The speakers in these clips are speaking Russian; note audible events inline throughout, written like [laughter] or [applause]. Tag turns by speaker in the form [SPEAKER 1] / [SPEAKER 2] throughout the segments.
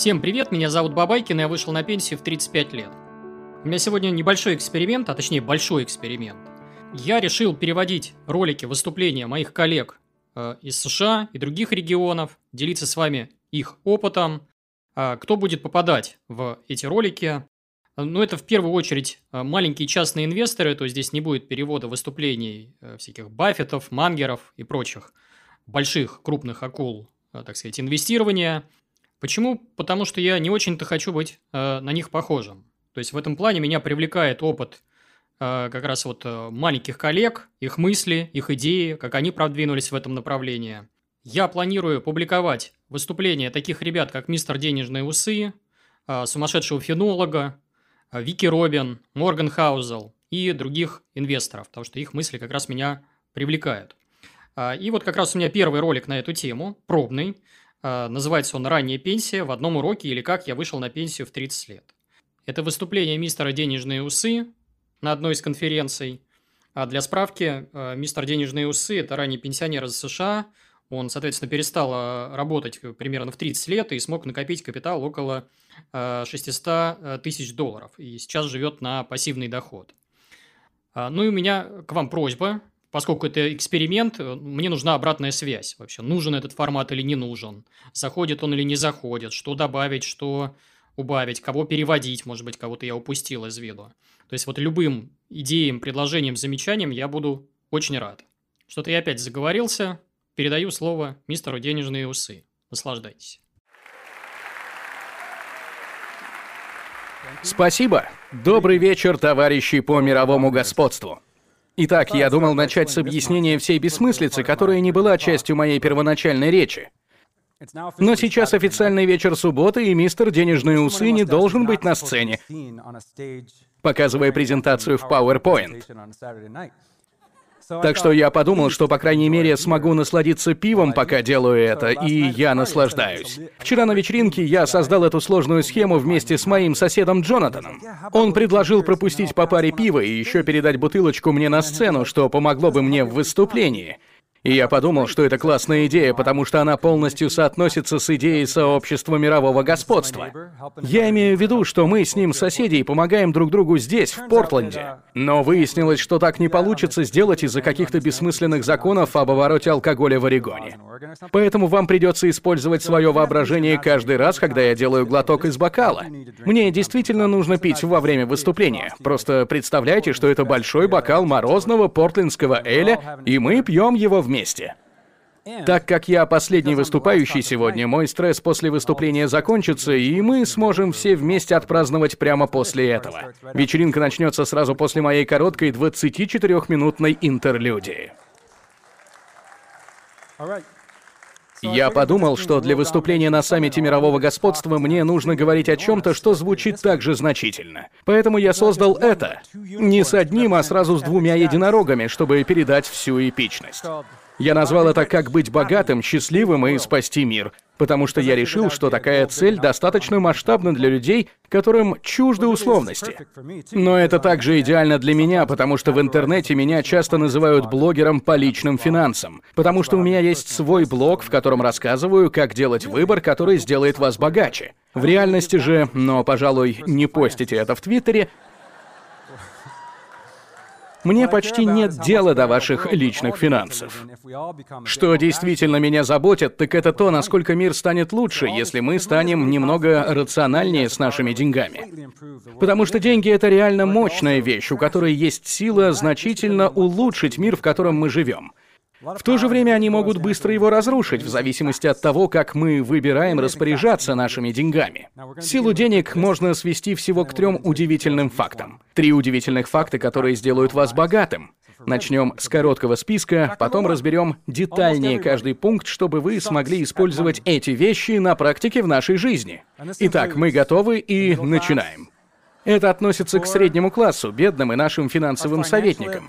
[SPEAKER 1] Всем привет, меня зовут Бабайкин, и я вышел на пенсию в 35 лет. У меня сегодня небольшой эксперимент, а точнее большой эксперимент. Я решил переводить ролики, выступления моих коллег э, из США и других регионов, делиться с вами их опытом. Э, кто будет попадать в эти ролики? Ну, это в первую очередь э, маленькие частные инвесторы, то есть здесь не будет перевода выступлений э, всяких Баффетов, Мангеров и прочих больших крупных акул, э, так сказать, инвестирования – Почему? Потому что я не очень-то хочу быть э, на них похожим. То есть в этом плане меня привлекает опыт э, как раз вот э, маленьких коллег, их мысли, их идеи, как они продвинулись в этом направлении. Я планирую публиковать выступления таких ребят, как мистер Денежные усы, э, сумасшедшего фенолога, э, Вики Робин, Морган Хаузел и других инвесторов, потому что их мысли как раз меня привлекают. Э, и вот как раз у меня первый ролик на эту тему, пробный, называется он «Ранняя пенсия в одном уроке» или «Как я вышел на пенсию в 30 лет». Это выступление мистера «Денежные усы» на одной из конференций. А для справки, а, мистер «Денежные усы» – это ранний пенсионер из США. Он, соответственно, перестал а, работать примерно в 30 лет и смог накопить капитал около 600 тысяч долларов. И сейчас живет на пассивный доход. Ну и у меня к вам просьба поскольку это эксперимент, э, мне нужна обратная связь вообще. Нужен этот формат или не нужен? Заходит он или не заходит? Что добавить, что убавить? Кого переводить? Может быть, кого-то я упустил из виду. То есть, вот любым идеям, предложениям, замечаниям я буду очень рад. Что-то я опять заговорился. Передаю слово мистеру Денежные усы. Наслаждайтесь.
[SPEAKER 2] Спасибо. Добрый вечер, товарищи по мировому господству. Итак, я думал начать с объяснения всей бессмыслицы, которая не была частью моей первоначальной речи. Но сейчас официальный вечер субботы, и мистер Денежные усы не должен быть на сцене, показывая презентацию в PowerPoint. Так что я подумал, что, по крайней мере, смогу насладиться пивом, пока делаю это, и я наслаждаюсь. Вчера на вечеринке я создал эту сложную схему вместе с моим соседом Джонатаном. Он предложил пропустить по паре пива и еще передать бутылочку мне на сцену, что помогло бы мне в выступлении. И я подумал, что это классная идея, потому что она полностью соотносится с идеей сообщества мирового господства. Я имею в виду, что мы с ним соседи и помогаем друг другу здесь, в Портленде. Но выяснилось, что так не получится сделать из-за каких-то бессмысленных законов об обороте алкоголя в Орегоне. Поэтому вам придется использовать свое воображение каждый раз, когда я делаю глоток из бокала. Мне действительно нужно пить во время выступления. Просто представляйте, что это большой бокал морозного портлендского эля, и мы пьем его в вместе. Так как я последний выступающий сегодня, мой стресс после выступления закончится, и мы сможем все вместе отпраздновать прямо после этого. Вечеринка начнется сразу после моей короткой 24-минутной интерлюдии. Я подумал, что для выступления на саммите мирового господства мне нужно говорить о чем-то, что звучит так же значительно. Поэтому я создал это. Не с одним, а сразу с двумя единорогами, чтобы передать всю эпичность. Я назвал это «Как быть богатым, счастливым и спасти мир», потому что я решил, что такая цель достаточно масштабна для людей, которым чужды условности. Но это также идеально для меня, потому что в интернете меня часто называют блогером по личным финансам, потому что у меня есть свой блог, в котором рассказываю, как делать выбор, который сделает вас богаче. В реальности же, но, пожалуй, не постите это в Твиттере, мне почти нет дела до ваших личных финансов. Что действительно меня заботит, так это то, насколько мир станет лучше, если мы станем немного рациональнее с нашими деньгами. Потому что деньги — это реально мощная вещь, у которой есть сила значительно улучшить мир, в котором мы живем. В то же время они могут быстро его разрушить, в зависимости от того, как мы выбираем распоряжаться нашими деньгами. Силу денег можно свести всего к трем удивительным фактам. Три удивительных факта, которые сделают вас богатым. Начнем с короткого списка, потом разберем детальнее каждый пункт, чтобы вы смогли использовать эти вещи на практике в нашей жизни. Итак, мы готовы и начинаем. Это относится к среднему классу, бедным и нашим финансовым советникам.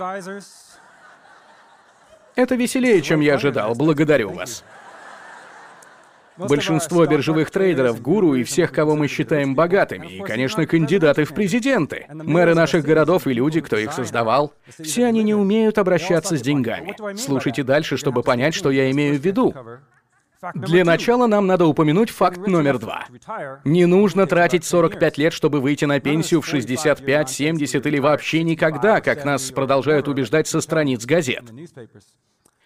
[SPEAKER 2] Это веселее, чем я ожидал. Благодарю вас. Большинство биржевых трейдеров, гуру и всех, кого мы считаем богатыми, и, конечно, кандидаты в президенты, мэры наших городов и люди, кто их создавал, все они не умеют обращаться с деньгами. Слушайте дальше, чтобы понять, что я имею в виду. Для начала нам надо упомянуть факт номер два. Не нужно тратить 45 лет, чтобы выйти на пенсию в 65, 70 или вообще никогда, как нас продолжают убеждать со страниц газет.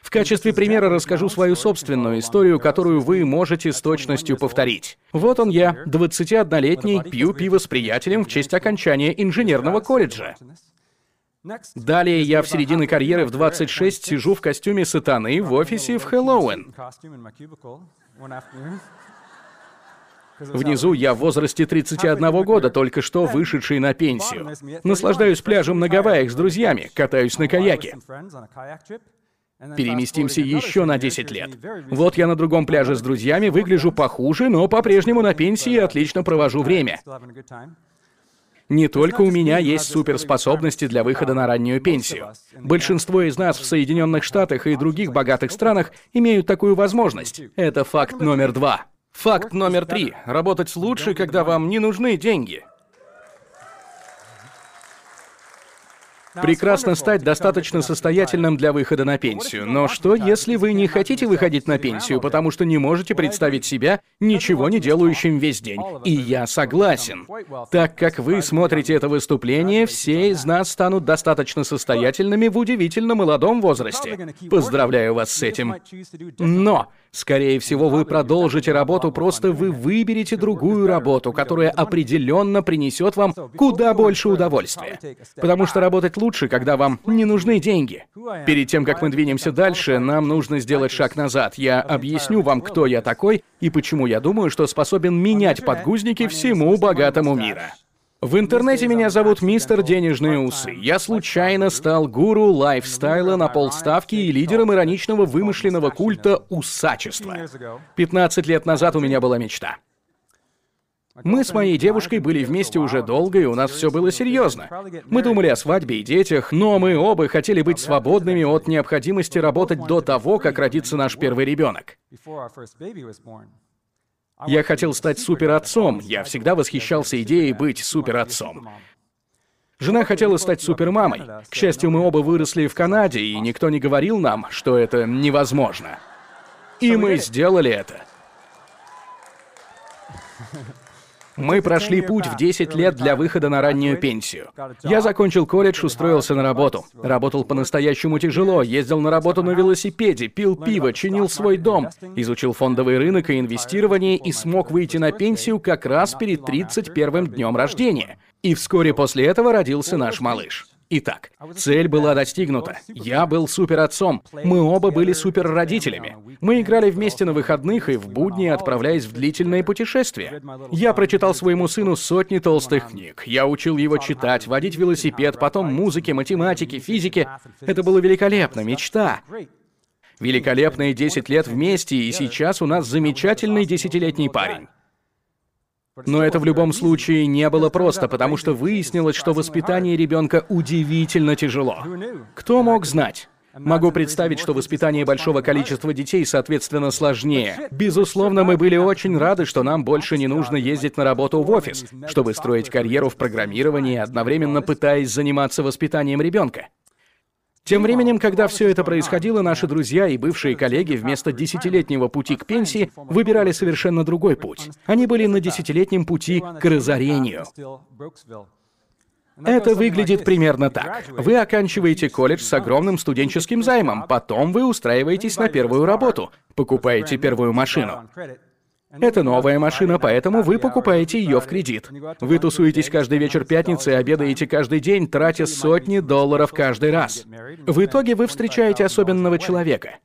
[SPEAKER 2] В качестве примера расскажу свою собственную историю, которую вы можете с точностью повторить. Вот он я, 21-летний, пью пиво с приятелем в честь окончания инженерного колледжа. Далее я в середине карьеры в 26 сижу в костюме сатаны в офисе в Хэллоуин. [laughs] Внизу я в возрасте 31 года, только что вышедший на пенсию. Наслаждаюсь пляжем на Гавайях с друзьями, катаюсь на каяке. Переместимся еще на 10 лет. Вот я на другом пляже с друзьями, выгляжу похуже, но по-прежнему на пенсии и отлично провожу время. Не только у меня есть суперспособности для выхода на раннюю пенсию. Большинство из нас в Соединенных Штатах и других богатых странах имеют такую возможность. Это факт номер два. Факт номер три. Работать лучше, когда вам не нужны деньги. Прекрасно стать достаточно состоятельным для выхода на пенсию. Но что, если вы не хотите выходить на пенсию, потому что не можете представить себя ничего не делающим весь день? И я согласен. Так как вы смотрите это выступление, все из нас станут достаточно состоятельными в удивительно молодом возрасте. Поздравляю вас с этим. Но Скорее всего, вы продолжите работу, просто вы выберете другую работу, которая определенно принесет вам куда больше удовольствия. Потому что работать лучше, когда вам не нужны деньги. Перед тем, как мы двинемся дальше, нам нужно сделать шаг назад. Я объясню вам, кто я такой и почему я думаю, что способен менять подгузники всему богатому мира. В интернете меня зовут Мистер Денежные Усы. Я случайно стал гуру лайфстайла на полставки и лидером ироничного вымышленного культа усачества. 15 лет назад у меня была мечта. Мы с моей девушкой были вместе уже долго, и у нас все было серьезно. Мы думали о свадьбе и детях, но мы оба хотели быть свободными от необходимости работать до того, как родится наш первый ребенок. Я хотел стать суперотцом. Я всегда восхищался идеей быть суперотцом. Жена хотела стать супермамой. К счастью, мы оба выросли в Канаде, и никто не говорил нам, что это невозможно. И мы сделали это. Мы прошли путь в 10 лет для выхода на раннюю пенсию. Я закончил колледж, устроился на работу. Работал по-настоящему тяжело, ездил на работу на велосипеде, пил пиво, чинил свой дом, изучил фондовый рынок и инвестирование и смог выйти на пенсию как раз перед 31-м днем рождения. И вскоре после этого родился наш малыш. Итак, цель была достигнута. Я был суперотцом. Мы оба были суперродителями. Мы играли вместе на выходных и в будни, отправляясь в длительные путешествия. Я прочитал своему сыну сотни толстых книг. Я учил его читать, водить велосипед, потом музыке, математике, физике. Это было великолепно, мечта. Великолепные 10 лет вместе, и сейчас у нас замечательный десятилетний парень. Но это в любом случае не было просто, потому что выяснилось, что воспитание ребенка удивительно тяжело. Кто мог знать? Могу представить, что воспитание большого количества детей, соответственно, сложнее. Безусловно, мы были очень рады, что нам больше не нужно ездить на работу в офис, чтобы строить карьеру в программировании, одновременно пытаясь заниматься воспитанием ребенка. Тем временем, когда все это происходило, наши друзья и бывшие коллеги вместо десятилетнего пути к пенсии выбирали совершенно другой путь. Они были на десятилетнем пути к разорению. Это выглядит примерно так. Вы оканчиваете колледж с огромным студенческим займом, потом вы устраиваетесь на первую работу, покупаете первую машину. Это новая машина, поэтому вы покупаете ее в кредит. Вы тусуетесь каждый вечер пятницы и обедаете каждый день, тратя сотни долларов каждый раз. В итоге вы встречаете особенного человека.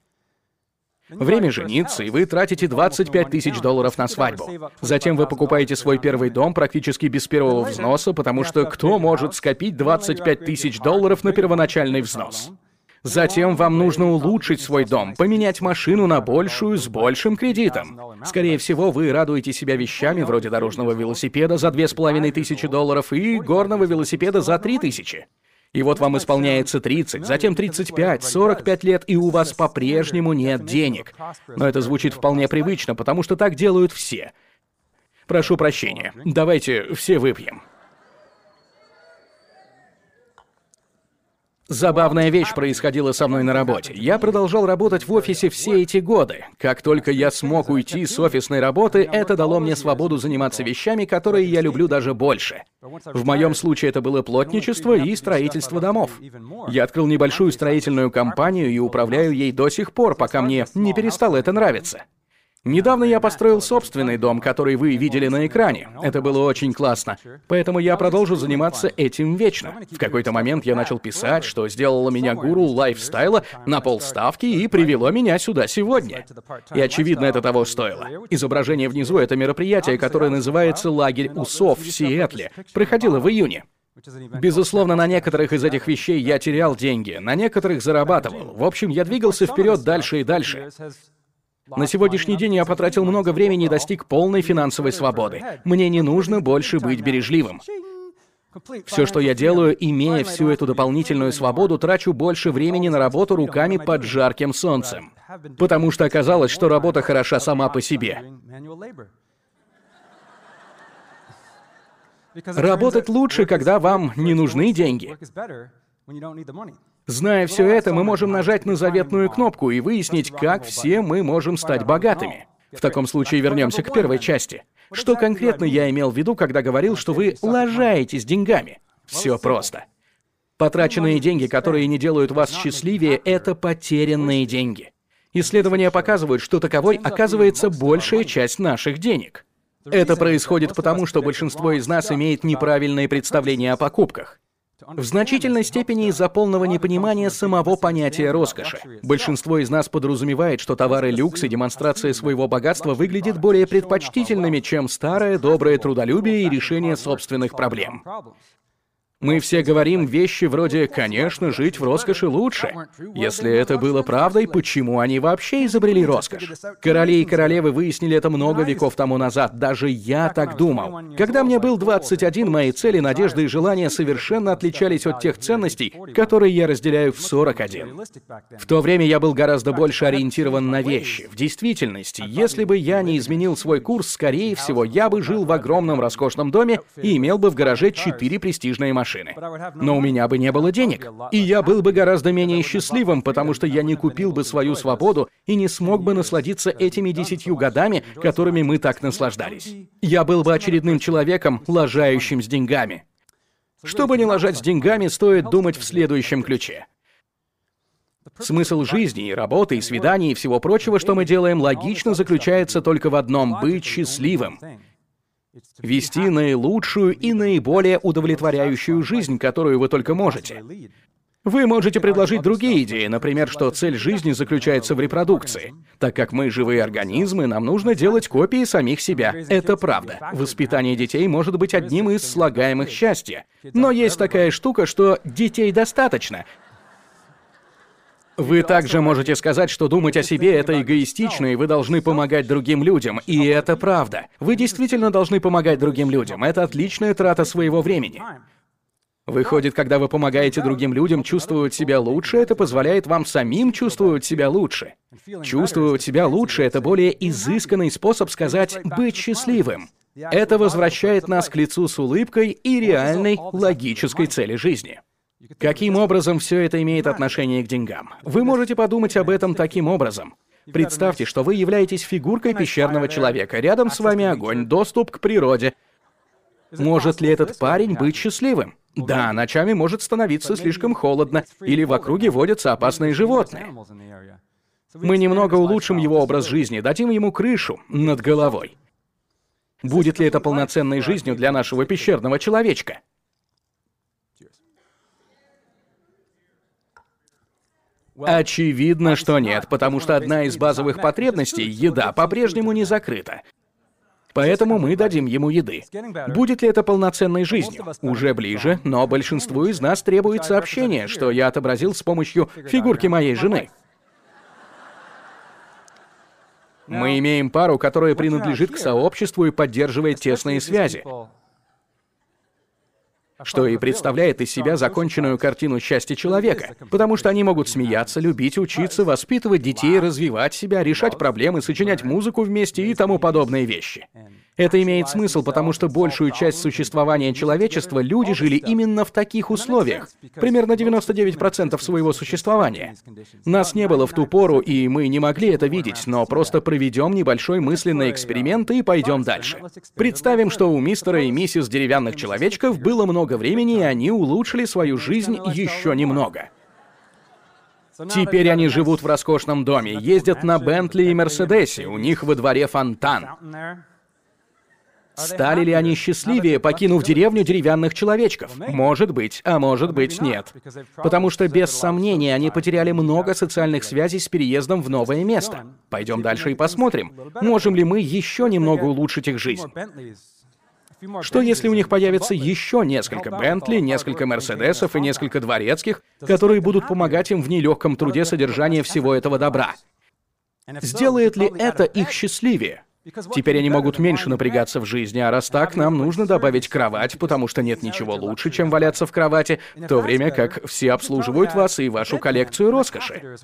[SPEAKER 2] Время жениться, и вы тратите 25 тысяч долларов на свадьбу. Затем вы покупаете свой первый дом практически без первого взноса, потому что кто может скопить 25 тысяч долларов на первоначальный взнос? Затем вам нужно улучшить свой дом, поменять машину на большую с большим кредитом. Скорее всего, вы радуете себя вещами вроде дорожного велосипеда за две с половиной тысячи долларов и горного велосипеда за три тысячи. И вот вам исполняется 30, затем 35, 45 лет, и у вас по-прежнему нет денег. Но это звучит вполне привычно, потому что так делают все. Прошу прощения. Давайте все выпьем. Забавная вещь происходила со мной на работе. Я продолжал работать в офисе все эти годы. Как только я смог уйти с офисной работы, это дало мне свободу заниматься вещами, которые я люблю даже больше. В моем случае это было плотничество и строительство домов. Я открыл небольшую строительную компанию и управляю ей до сих пор, пока мне не перестало это нравиться. Недавно я построил собственный дом, который вы видели на экране. Это было очень классно. Поэтому я продолжу заниматься этим вечно. В какой-то момент я начал писать, что сделало меня гуру лайфстайла на полставки и привело меня сюда сегодня. И очевидно, это того стоило. Изображение внизу — это мероприятие, которое называется «Лагерь усов» в Сиэтле. Проходило в июне. Безусловно, на некоторых из этих вещей я терял деньги, на некоторых зарабатывал. В общем, я двигался вперед дальше и дальше. На сегодняшний день я потратил много времени и достиг полной финансовой свободы. Мне не нужно больше быть бережливым. Все, что я делаю, имея всю эту дополнительную свободу, трачу больше времени на работу руками под жарким солнцем. Потому что оказалось, что работа хороша сама по себе. Работать лучше, когда вам не нужны деньги. Зная все это, мы можем нажать на заветную кнопку и выяснить, как все мы можем стать богатыми. В таком случае вернемся к первой части. Что конкретно я имел в виду, когда говорил, что вы лажаетесь деньгами? Все просто. Потраченные деньги, которые не делают вас счастливее, это потерянные деньги. Исследования показывают, что таковой оказывается большая часть наших денег. Это происходит потому, что большинство из нас имеет неправильное представление о покупках. В значительной степени из-за полного непонимания самого понятия роскоши. Большинство из нас подразумевает, что товары люкс и демонстрация своего богатства выглядят более предпочтительными, чем старое доброе трудолюбие и решение собственных проблем. Мы все говорим вещи вроде «конечно, жить в роскоши лучше». Если это было правдой, почему они вообще изобрели роскошь? Короли и королевы выяснили это много веков тому назад. Даже я так думал. Когда мне был 21, мои цели, надежды и желания совершенно отличались от тех ценностей, которые я разделяю в 41. В то время я был гораздо больше ориентирован на вещи. В действительности, если бы я не изменил свой курс, скорее всего, я бы жил в огромном роскошном доме и имел бы в гараже четыре престижные машины машины. Но у меня бы не было денег. И я был бы гораздо менее счастливым, потому что я не купил бы свою свободу и не смог бы насладиться этими десятью годами, которыми мы так наслаждались. Я был бы очередным человеком, лажающим с деньгами. Чтобы не лажать с деньгами, стоит думать в следующем ключе. Смысл жизни и работы, и свиданий, и всего прочего, что мы делаем, логично заключается только в одном — быть счастливым вести наилучшую и наиболее удовлетворяющую жизнь, которую вы только можете. Вы можете предложить другие идеи, например, что цель жизни заключается в репродукции. Так как мы живые организмы, нам нужно делать копии самих себя. Это правда. Воспитание детей может быть одним из слагаемых счастья. Но есть такая штука, что детей достаточно, вы также можете сказать, что думать о себе — это эгоистично, и вы должны помогать другим людям. И это правда. Вы действительно должны помогать другим людям. Это отличная трата своего времени. Выходит, когда вы помогаете другим людям чувствовать себя лучше, это позволяет вам самим чувствовать себя лучше. Чувствовать себя лучше — это более изысканный способ сказать «быть счастливым». Это возвращает нас к лицу с улыбкой и реальной логической цели жизни. Каким образом все это имеет отношение к деньгам? Вы можете подумать об этом таким образом. Представьте, что вы являетесь фигуркой пещерного человека. Рядом с вами огонь, доступ к природе. Может ли этот парень быть счастливым? Да, ночами может становиться слишком холодно, или в округе водятся опасные животные. Мы немного улучшим его образ жизни, дадим ему крышу над головой. Будет ли это полноценной жизнью для нашего пещерного человечка? Очевидно, что нет, потому что одна из базовых потребностей, еда, по-прежнему не закрыта. Поэтому мы дадим ему еды. Будет ли это полноценной жизнью? Уже ближе, но большинству из нас требуется общение, что я отобразил с помощью фигурки моей жены. Мы имеем пару, которая принадлежит к сообществу и поддерживает тесные связи что и представляет из себя законченную картину счастья человека, потому что они могут смеяться, любить, учиться, воспитывать детей, развивать себя, решать проблемы, сочинять музыку вместе и тому подобные вещи. Это имеет смысл, потому что большую часть существования человечества люди жили именно в таких условиях, примерно 99% своего существования. Нас не было в ту пору, и мы не могли это видеть, но просто проведем небольшой мысленный эксперимент и пойдем дальше. Представим, что у мистера и миссис деревянных человечков было много времени, и они улучшили свою жизнь еще немного. Теперь они живут в роскошном доме, ездят на Бентли и Мерседесе, у них во дворе фонтан. Стали ли они счастливее, покинув деревню деревянных человечков? Может быть, а может быть нет. Потому что без сомнения они потеряли много социальных связей с переездом в новое место. Пойдем дальше и посмотрим, можем ли мы еще немного улучшить их жизнь. Что если у них появится еще несколько Бентли, несколько Мерседесов и несколько дворецких, которые будут помогать им в нелегком труде содержания всего этого добра? Сделает ли это их счастливее? Теперь они могут меньше напрягаться в жизни, а раз так, нам нужно добавить кровать, потому что нет ничего лучше, чем валяться в кровати, в то время как все обслуживают вас и вашу коллекцию роскоши.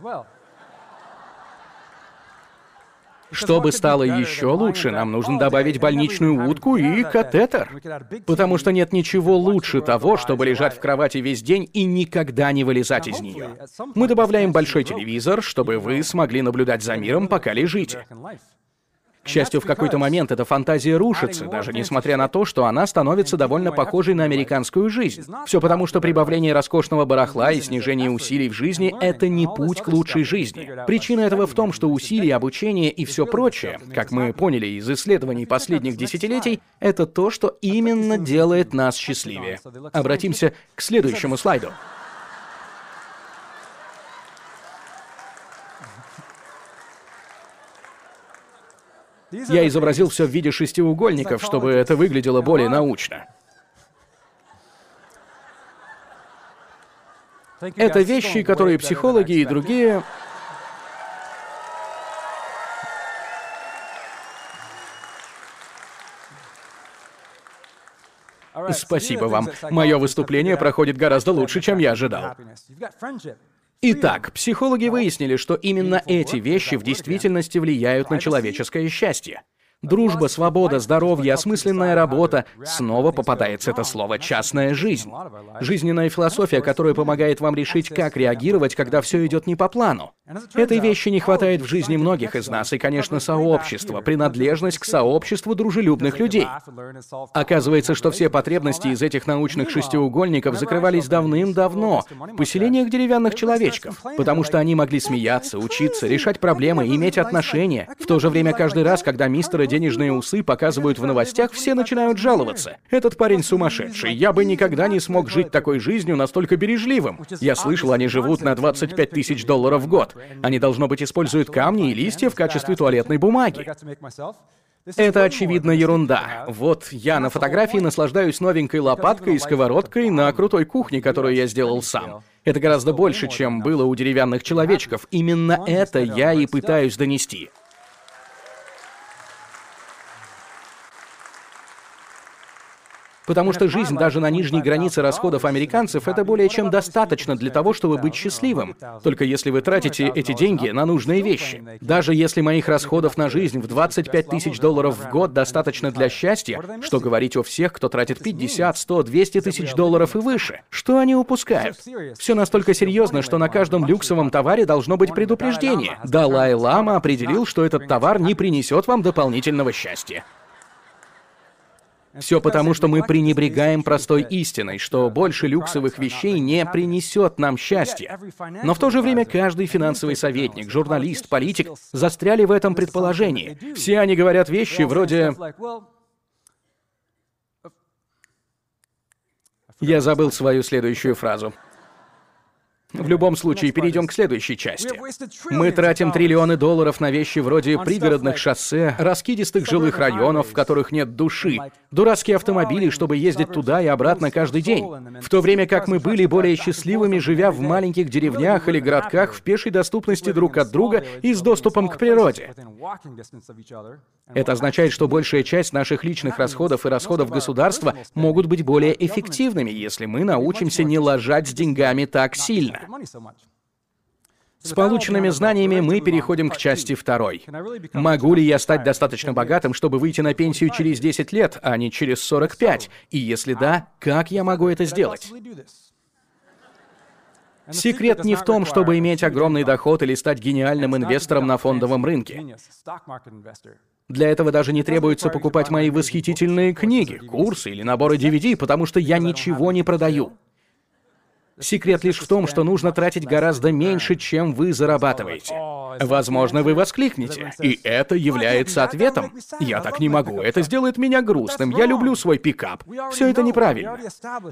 [SPEAKER 2] Чтобы стало еще лучше, нам нужно добавить больничную утку и катетер. Потому что нет ничего лучше того, чтобы лежать в кровати весь день и никогда не вылезать из нее. Мы добавляем большой телевизор, чтобы вы смогли наблюдать за миром, пока лежите. К счастью, в какой-то момент эта фантазия рушится, даже несмотря на то, что она становится довольно похожей на американскую жизнь. Все потому, что прибавление роскошного барахла и снижение усилий в жизни — это не путь к лучшей жизни. Причина этого в том, что усилия, обучение и все прочее, как мы поняли из исследований последних десятилетий, это то, что именно делает нас счастливее. Обратимся к следующему слайду. Я изобразил все в виде шестиугольников, чтобы это выглядело более научно. Это вещи, которые психологи и другие Спасибо вам. Мое выступление проходит гораздо лучше, чем я ожидал. Итак, психологи выяснили, что именно эти вещи в действительности влияют на человеческое счастье. Дружба, свобода, здоровье, осмысленная работа. Снова попадается это слово «частная жизнь». Жизненная философия, которая помогает вам решить, как реагировать, когда все идет не по плану. Этой вещи не хватает в жизни многих из нас, и, конечно, сообщество, принадлежность к сообществу дружелюбных людей. Оказывается, что все потребности из этих научных шестиугольников закрывались давным-давно в поселениях деревянных человечков, потому что они могли смеяться, учиться, решать проблемы, иметь отношения. В то же время каждый раз, когда мистер денежные усы показывают в новостях, все начинают жаловаться. Этот парень сумасшедший. Я бы никогда не смог жить такой жизнью настолько бережливым. Я слышал, они живут на 25 тысяч долларов в год. Они, должно быть, используют камни и листья в качестве туалетной бумаги. Это, очевидно, ерунда. Вот я на фотографии наслаждаюсь новенькой лопаткой и сковородкой на крутой кухне, которую я сделал сам. Это гораздо больше, чем было у деревянных человечков. Именно это я и пытаюсь донести. Потому что жизнь даже на нижней границе расходов американцев — это более чем достаточно для того, чтобы быть счастливым. Только если вы тратите эти деньги на нужные вещи. Даже если моих расходов на жизнь в 25 тысяч долларов в год достаточно для счастья, что говорить о всех, кто тратит 50, 100, 200 тысяч долларов и выше? Что они упускают? Все настолько серьезно, что на каждом люксовом товаре должно быть предупреждение. Далай-Лама определил, что этот товар не принесет вам дополнительного счастья. Все потому, что мы пренебрегаем простой истиной, что больше люксовых вещей не принесет нам счастья. Но в то же время каждый финансовый советник, журналист, политик застряли в этом предположении. Все они говорят вещи вроде... Я забыл свою следующую фразу. В любом случае, перейдем к следующей части. Мы тратим триллионы долларов на вещи вроде пригородных шоссе, раскидистых жилых районов, в которых нет души, дурацкие автомобили, чтобы ездить туда и обратно каждый день, в то время как мы были более счастливыми, живя в маленьких деревнях или городках в пешей доступности друг от друга и с доступом к природе. Это означает, что большая часть наших личных расходов и расходов государства могут быть более эффективными, если мы научимся не ложать с деньгами так сильно. С полученными знаниями мы переходим к части второй. Могу ли я стать достаточно богатым, чтобы выйти на пенсию через 10 лет, а не через 45? И если да, как я могу это сделать? Секрет не в том, чтобы иметь огромный доход или стать гениальным инвестором на фондовом рынке. Для этого даже не требуется покупать мои восхитительные книги, курсы или наборы DVD, потому что я ничего не продаю. Секрет лишь в том, что нужно тратить гораздо меньше, чем вы зарабатываете. Возможно, вы воскликнете, и это является ответом. Я так не могу, это сделает меня грустным, я люблю свой пикап. Все это неправильно.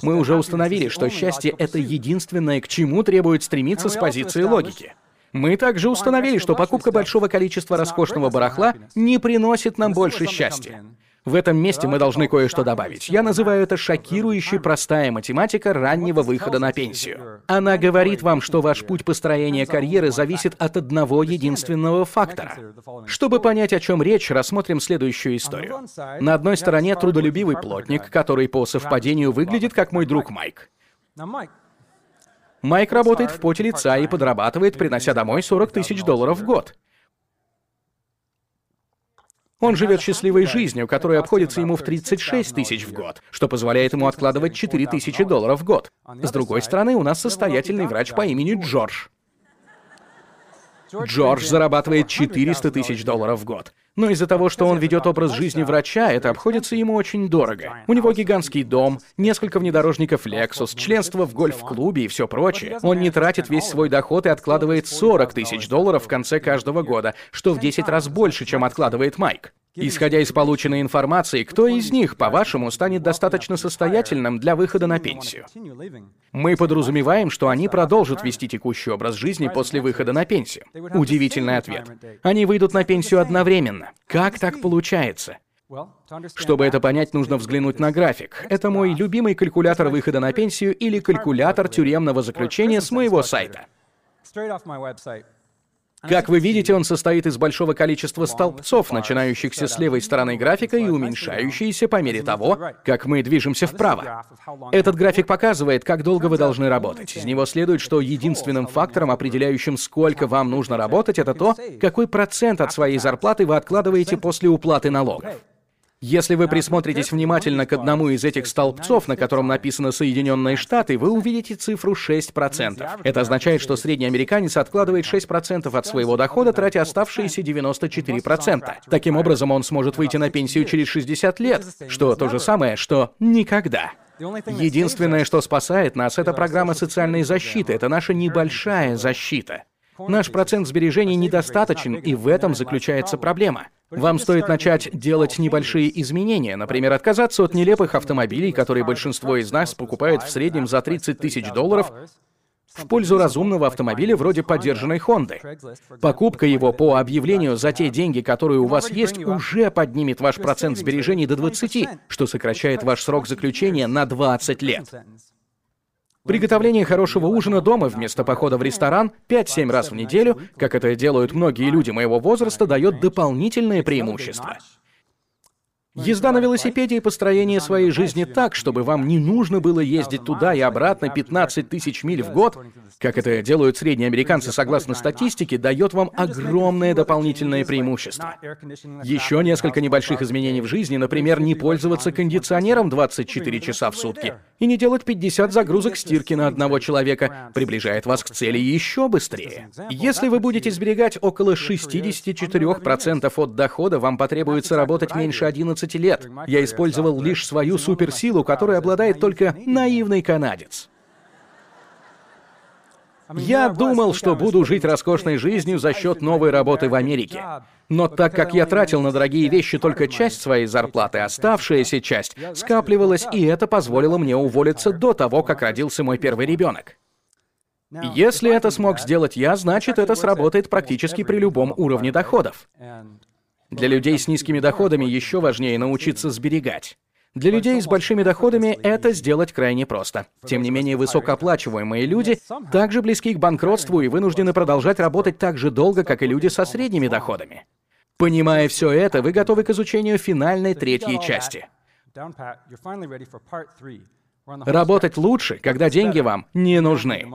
[SPEAKER 2] Мы уже установили, что счастье — это единственное, к чему требует стремиться с позиции логики. Мы также установили, что покупка большого количества роскошного барахла не приносит нам больше счастья. В этом месте мы должны кое-что добавить. Я называю это шокирующей простая математика раннего выхода на пенсию. Она говорит вам, что ваш путь построения карьеры зависит от одного единственного фактора. Чтобы понять, о чем речь, рассмотрим следующую историю. На одной стороне трудолюбивый плотник, который по совпадению выглядит как мой друг Майк. Майк работает в поте лица и подрабатывает, принося домой 40 тысяч долларов в год. Он живет счастливой жизнью, которая обходится ему в 36 тысяч в год, что позволяет ему откладывать 4 тысячи долларов в год. С другой стороны, у нас состоятельный врач по имени Джордж. Джордж зарабатывает 400 тысяч долларов в год. Но из-за того, что он ведет образ жизни врача, это обходится ему очень дорого. У него гигантский дом, несколько внедорожников Lexus, членство в гольф-клубе и все прочее. Он не тратит весь свой доход и откладывает 40 тысяч долларов в конце каждого года, что в 10 раз больше, чем откладывает Майк. Исходя из полученной информации, кто из них, по-вашему, станет достаточно состоятельным для выхода на пенсию? Мы подразумеваем, что они продолжат вести текущий образ жизни после выхода на пенсию. Удивительный ответ. Они выйдут на пенсию одновременно. Как так получается? Чтобы это понять, нужно взглянуть на график. Это мой любимый калькулятор выхода на пенсию или калькулятор тюремного заключения с моего сайта. А как вы видите, он состоит из большого количества столбцов, начинающихся с левой стороны графика и уменьшающиеся по мере того, как мы движемся вправо. Этот график показывает, как долго вы должны работать. Из него следует, что единственным фактором, определяющим, сколько вам нужно работать, это то, какой процент от своей зарплаты вы откладываете после уплаты налогов. Если вы присмотритесь внимательно к одному из этих столбцов, на котором написано «Соединенные Штаты», вы увидите цифру 6%. Это означает, что средний американец откладывает 6% от своего дохода, тратя оставшиеся 94%. Таким образом, он сможет выйти на пенсию через 60 лет, что то же самое, что никогда. Единственное, что спасает нас, это программа социальной защиты, это наша небольшая защита. Наш процент сбережений недостаточен, и в этом заключается проблема. Вам стоит начать делать небольшие изменения, например, отказаться от нелепых автомобилей, которые большинство из нас покупает в среднем за 30 тысяч долларов, в пользу разумного автомобиля вроде подержанной Хонды. Покупка его по объявлению за те деньги, которые у вас есть, уже поднимет ваш процент сбережений до 20, что сокращает ваш срок заключения на 20 лет. Приготовление хорошего ужина дома вместо похода в ресторан 5-7 раз в неделю, как это делают многие люди моего возраста, дает дополнительное преимущество. Езда на велосипеде и построение своей жизни так, чтобы вам не нужно было ездить туда и обратно 15 тысяч миль в год, как это делают средние американцы согласно статистике, дает вам огромное дополнительное преимущество. Еще несколько небольших изменений в жизни, например, не пользоваться кондиционером 24 часа в сутки и не делать 50 загрузок стирки на одного человека, приближает вас к цели еще быстрее. Если вы будете сберегать около 64% от дохода, вам потребуется работать меньше 11 14 лет. Я использовал лишь свою суперсилу, которой обладает только наивный канадец. Я думал, что буду жить роскошной жизнью за счет новой работы в Америке. Но так как я тратил на дорогие вещи только часть своей зарплаты, оставшаяся часть скапливалась, и это позволило мне уволиться до того, как родился мой первый ребенок. Если это смог сделать я, значит, это сработает практически при любом уровне доходов. Для людей с низкими доходами еще важнее научиться сберегать. Для людей с большими доходами это сделать крайне просто. Тем не менее, высокооплачиваемые люди также близки к банкротству и вынуждены продолжать работать так же долго, как и люди со средними доходами. Понимая все это, вы готовы к изучению финальной третьей части. Работать лучше, когда деньги вам не нужны.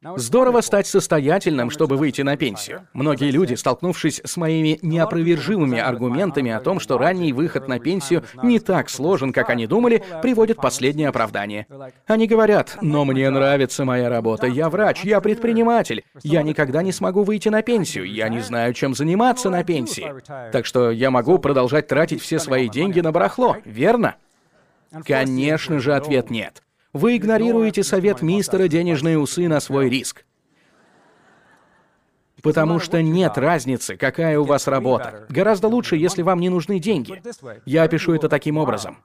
[SPEAKER 2] Здорово стать состоятельным, чтобы выйти на пенсию. Многие люди, столкнувшись с моими неопровержимыми аргументами о том, что ранний выход на пенсию не так сложен, как они думали, приводят последнее оправдание. Они говорят, но мне нравится моя работа, я врач, я предприниматель, я никогда не смогу выйти на пенсию, я не знаю, чем заниматься на пенсии. Так что я могу продолжать тратить все свои деньги на барахло, верно? Конечно же, ответ нет. Вы игнорируете совет мистера «Денежные усы» на свой риск. Потому что нет разницы, какая у вас работа. Гораздо лучше, если вам не нужны деньги. Я опишу это таким образом.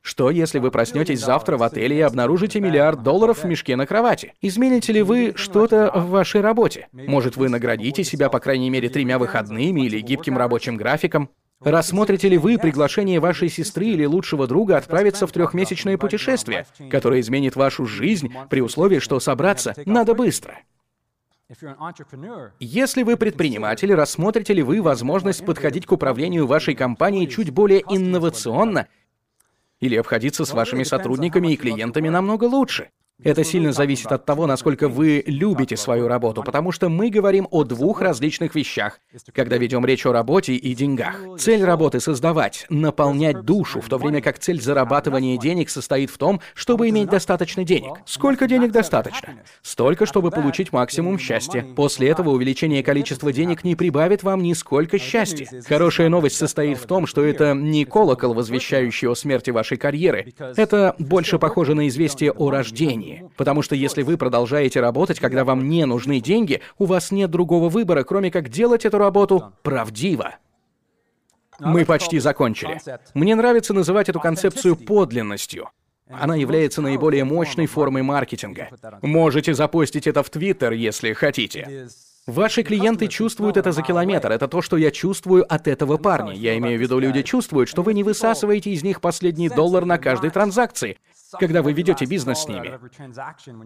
[SPEAKER 2] Что, если вы проснетесь завтра в отеле и обнаружите миллиард долларов в мешке на кровати? Измените ли вы что-то в вашей работе? Может, вы наградите себя, по крайней мере, тремя выходными или гибким рабочим графиком? Рассмотрите ли вы приглашение вашей сестры или лучшего друга отправиться в трехмесячное путешествие, которое изменит вашу жизнь при условии, что собраться надо быстро? Если вы предприниматель, рассмотрите ли вы возможность подходить к управлению вашей компанией чуть более инновационно или обходиться с вашими сотрудниками и клиентами намного лучше? Это сильно зависит от того, насколько вы любите свою работу, потому что мы говорим о двух различных вещах, когда ведем речь о работе и деньгах. Цель работы — создавать, наполнять душу, в то время как цель зарабатывания денег состоит в том, чтобы иметь достаточно денег. Сколько денег достаточно? Столько, чтобы получить максимум счастья. После этого увеличение количества денег не прибавит вам нисколько счастья. Хорошая новость состоит в том, что это не колокол, возвещающий о смерти вашей карьеры. Это больше похоже на известие о рождении компании. Потому что если вы продолжаете работать, когда вам не нужны деньги, у вас нет другого выбора, кроме как делать эту работу правдиво. Мы почти закончили. Мне нравится называть эту концепцию подлинностью. Она является наиболее мощной формой маркетинга. Можете запустить это в Твиттер, если хотите. Ваши клиенты чувствуют это за километр. Это то, что я чувствую от этого парня. Я имею в виду, люди чувствуют, что вы не высасываете из них последний доллар на каждой транзакции когда вы ведете бизнес с ними.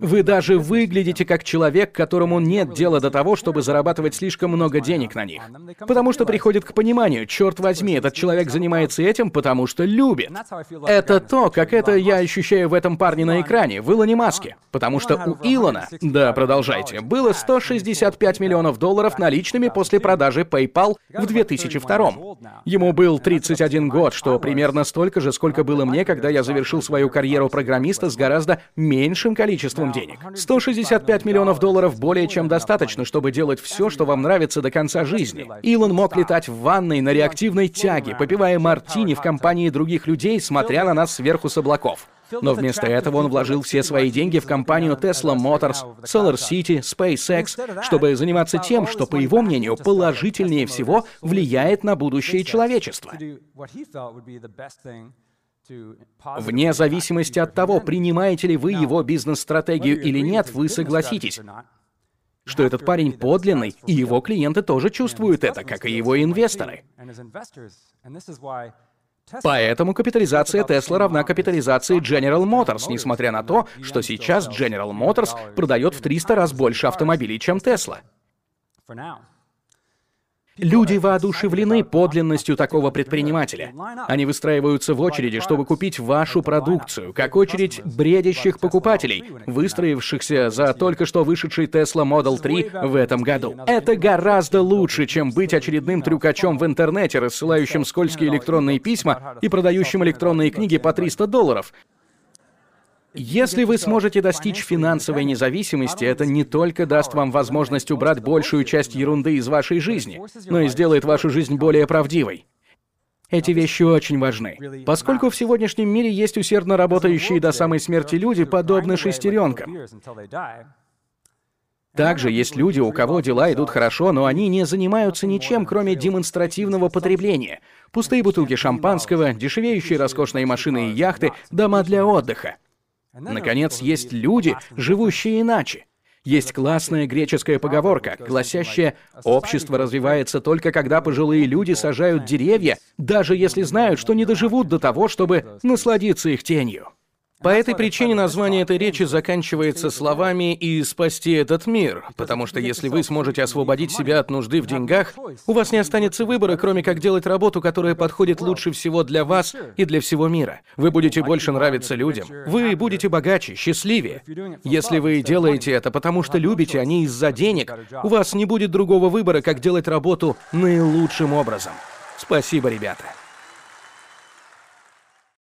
[SPEAKER 2] Вы даже выглядите как человек, которому нет дела до того, чтобы зарабатывать слишком много денег на них. Потому что приходит к пониманию, черт возьми, этот человек занимается этим, потому что любит. Это то, как это я ощущаю в этом парне на экране, в Илоне Маске. Потому что у Илона, да, продолжайте, было 165 миллионов долларов наличными после продажи PayPal в 2002. Ему был 31 год, что примерно столько же, сколько было мне, когда я завершил свою карьеру программиста с гораздо меньшим количеством денег. 165 миллионов долларов более чем достаточно, чтобы делать все, что вам нравится до конца жизни. Илон мог летать в ванной на реактивной тяге, попивая мартини в компании других людей, смотря на нас сверху с облаков. Но вместо этого он вложил все свои деньги в компанию Tesla Motors, Solar City, SpaceX, чтобы заниматься тем, что, по его мнению, положительнее всего влияет на будущее человечества. Вне зависимости от того, принимаете ли вы его бизнес-стратегию или нет, вы согласитесь, что этот парень подлинный, и его клиенты тоже чувствуют это, как и его инвесторы. Поэтому капитализация Tesla равна капитализации General Motors, несмотря на то, что сейчас General Motors продает в 300 раз больше автомобилей, чем Tesla. Люди воодушевлены подлинностью такого предпринимателя. Они выстраиваются в очереди, чтобы купить вашу продукцию, как очередь бредящих покупателей, выстроившихся за только что вышедший Tesla Model 3 в этом году. Это гораздо лучше, чем быть очередным трюкачом в интернете, рассылающим скользкие электронные письма и продающим электронные книги по 300 долларов, если вы сможете достичь финансовой независимости, это не только даст вам возможность убрать большую часть ерунды из вашей жизни, но и сделает вашу жизнь более правдивой. Эти вещи очень важны. Поскольку в сегодняшнем мире есть усердно работающие до самой смерти люди, подобно шестеренкам. Также есть люди, у кого дела идут хорошо, но они не занимаются ничем, кроме демонстративного потребления. Пустые бутылки шампанского, дешевеющие роскошные машины и яхты, дома для отдыха. Наконец, есть люди, живущие иначе. Есть классная греческая поговорка, гласящая «Общество развивается только когда пожилые люди сажают деревья, даже если знают, что не доживут до того, чтобы насладиться их тенью». По этой причине название этой речи заканчивается словами «и спасти этот мир», потому что если вы сможете освободить себя от нужды в деньгах, у вас не останется выбора, кроме как делать работу, которая подходит лучше всего для вас и для всего мира. Вы будете больше нравиться людям. Вы будете богаче, счастливее. Если вы делаете это потому, что любите, а не из-за денег, у вас не будет другого выбора, как делать работу наилучшим образом. Спасибо, ребята.